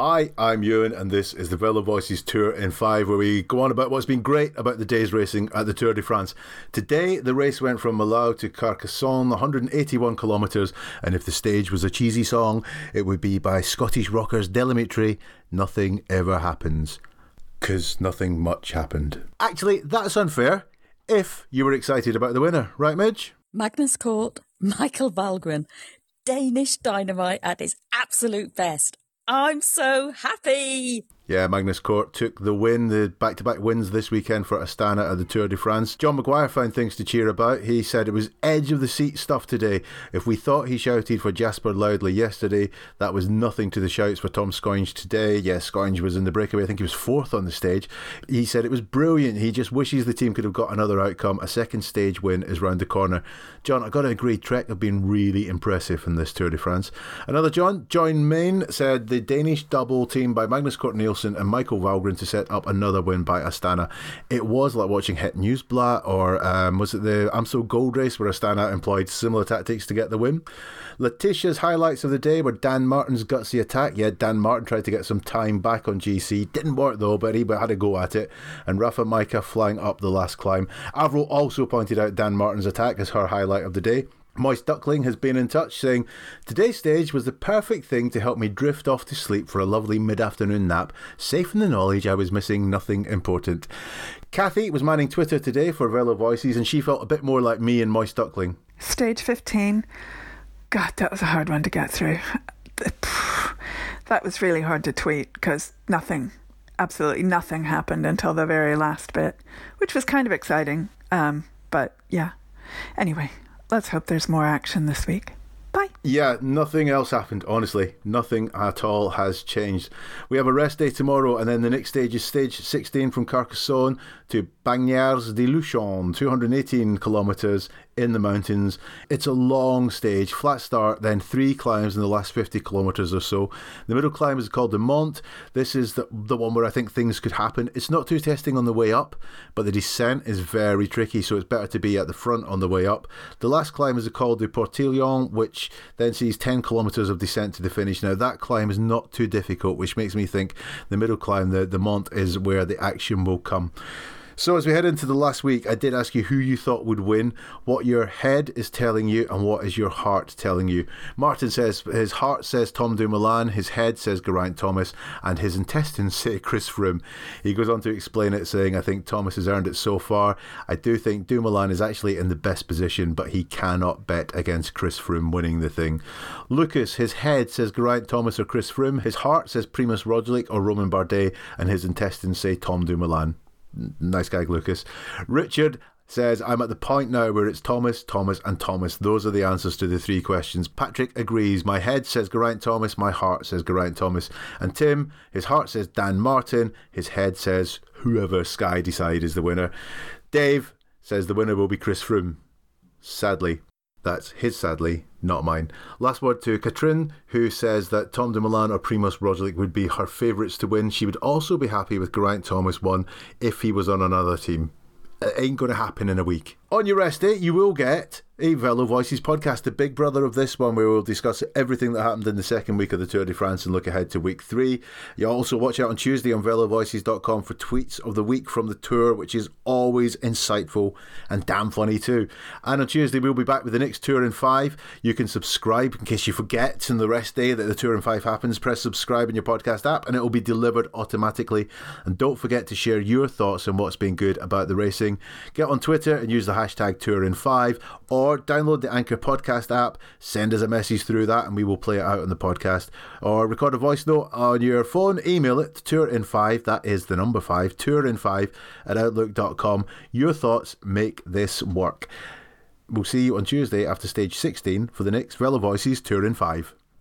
Hi, I'm Ewan, and this is the Velo Voices Tour in 5, where we go on about what's been great about the day's racing at the Tour de France. Today, the race went from Millau to Carcassonne, 181 kilometres, and if the stage was a cheesy song, it would be by Scottish rockers Del Amitri, Nothing Ever Happens. Because nothing much happened. Actually, that's unfair. If you were excited about the winner, right, Midge? Magnus Cort, Michael Valgren, Danish dynamite at its absolute best. I'm so happy. Yeah, Magnus Cort took the win, the back to back wins this weekend for Astana at the Tour de France. John Maguire found things to cheer about. He said it was edge of the seat stuff today. If we thought he shouted for Jasper loudly yesterday, that was nothing to the shouts for Tom Skujiņš today. Yes, Skujiņš was in the breakaway. I think he was fourth on the stage. He said it was brilliant. He just wishes the team could have got another outcome. A second stage win is round the corner. John, I've got to agree, Trek have been really impressive in this Tour de France. Another John, John Main, said the Danish double team by Magnus Nielsen and Michael Valgren to set up another win by Astana. It was like watching Het Nieuwsblad or um, was it the Amstel Gold Race where Astana employed similar tactics to get the win. Letitia's highlights of the day were Dan Martin's gutsy attack. Yeah, Dan Martin tried to get some time back on GC. Didn't work though, but he had a go at it. And Rafa Majka flying up the last climb. Avril also pointed out Dan Martin's attack as her highlight of the day. Moist Duckling has been in touch saying, Today's stage was the perfect thing to help me drift off to sleep for a lovely mid afternoon nap, safe in the knowledge I was missing nothing important. Kathy was manning Twitter today for Velo Voices and she felt a bit more like me and Moist Duckling. Stage 15. God, that was a hard one to get through. That was really hard to tweet because nothing, absolutely nothing happened until the very last bit, which was kind of exciting. Um, but yeah. Anyway, let's hope there's more action this week. Bye. Yeah, nothing else happened, honestly. Nothing at all has changed. We have a rest day tomorrow, and then the next stage is stage 16 from Carcassonne to Bagnères de Luchon, 218 kilometres in the mountains. It's a long stage, flat start, then three climbs in the last 50 kilometres or so. The middle climb is called the Menté. This is the, the one where I think things could happen. It's not too testing on the way up, but the descent is very tricky, so it's better to be at the front on the way up. The last climb is called the Portillon, which then sees 10 kilometres of descent to the finish. Now, that climb is not too difficult, which makes me think the middle climb, the, the Menté, is where the action will come. So, as we head into the last week, I did ask you who you thought would win, what your head is telling you, and what is your heart telling you. Martin says his heart says Tom Dumoulin, his head says Geraint Thomas, and his intestines say Chris Froome. He goes on to explain it, saying, I think Thomas has earned it so far. I do think Dumoulin is actually in the best position, but he cannot bet against Chris Froome winning the thing. Lucas, his head says Geraint Thomas or Chris Froome, his heart says Primoz Roglic or Romain Bardet, and his intestines say Tom Dumoulin. Nice guy, Lucas. Richard says, I'm at the point now where it's Thomas, Thomas, and Thomas. Those are the answers to the three questions. Patrick agrees. My head says Geraint Thomas, my heart says Geraint Thomas. And Tim, his heart says Dan Martin, his head says whoever Sky decide is the winner. Dave says the winner will be Chris Froome. Sadly, that's his sadly, not mine. Last word to Katrin, who says that Tom de Dumoulin or Primoz Roglic would be her favourites to win. She would also be happy with Geraint Thomas won if he was on another team. It ain't going to happen in a week. On your rest day, you will get a Velo Voices podcast, the big brother of this one, where we'll discuss everything that happened in the second week of the Tour de France and look ahead to week three. You also watch out on Tuesday on VeloVoices.com for tweets of the week from the tour, which is always insightful and damn funny too. And on Tuesday, we'll be back with the next Tour in Five. You can subscribe in case you forget on the rest day that the Tour in Five happens. Press subscribe in your podcast app and it will be delivered automatically. And don't forget to share your thoughts on what's been good about the racing. Get on Twitter and use the hashtag Tour in Five or or download the Anchor podcast app, send us a message through that, and we will play it out on the podcast. Or record a voice note on your phone, email it to tourin5, that is the number 5, tourin5 at outlook.com. Your thoughts make this work. We'll see you on Tuesday after stage 16 for the next Velo Voices Tour in 5.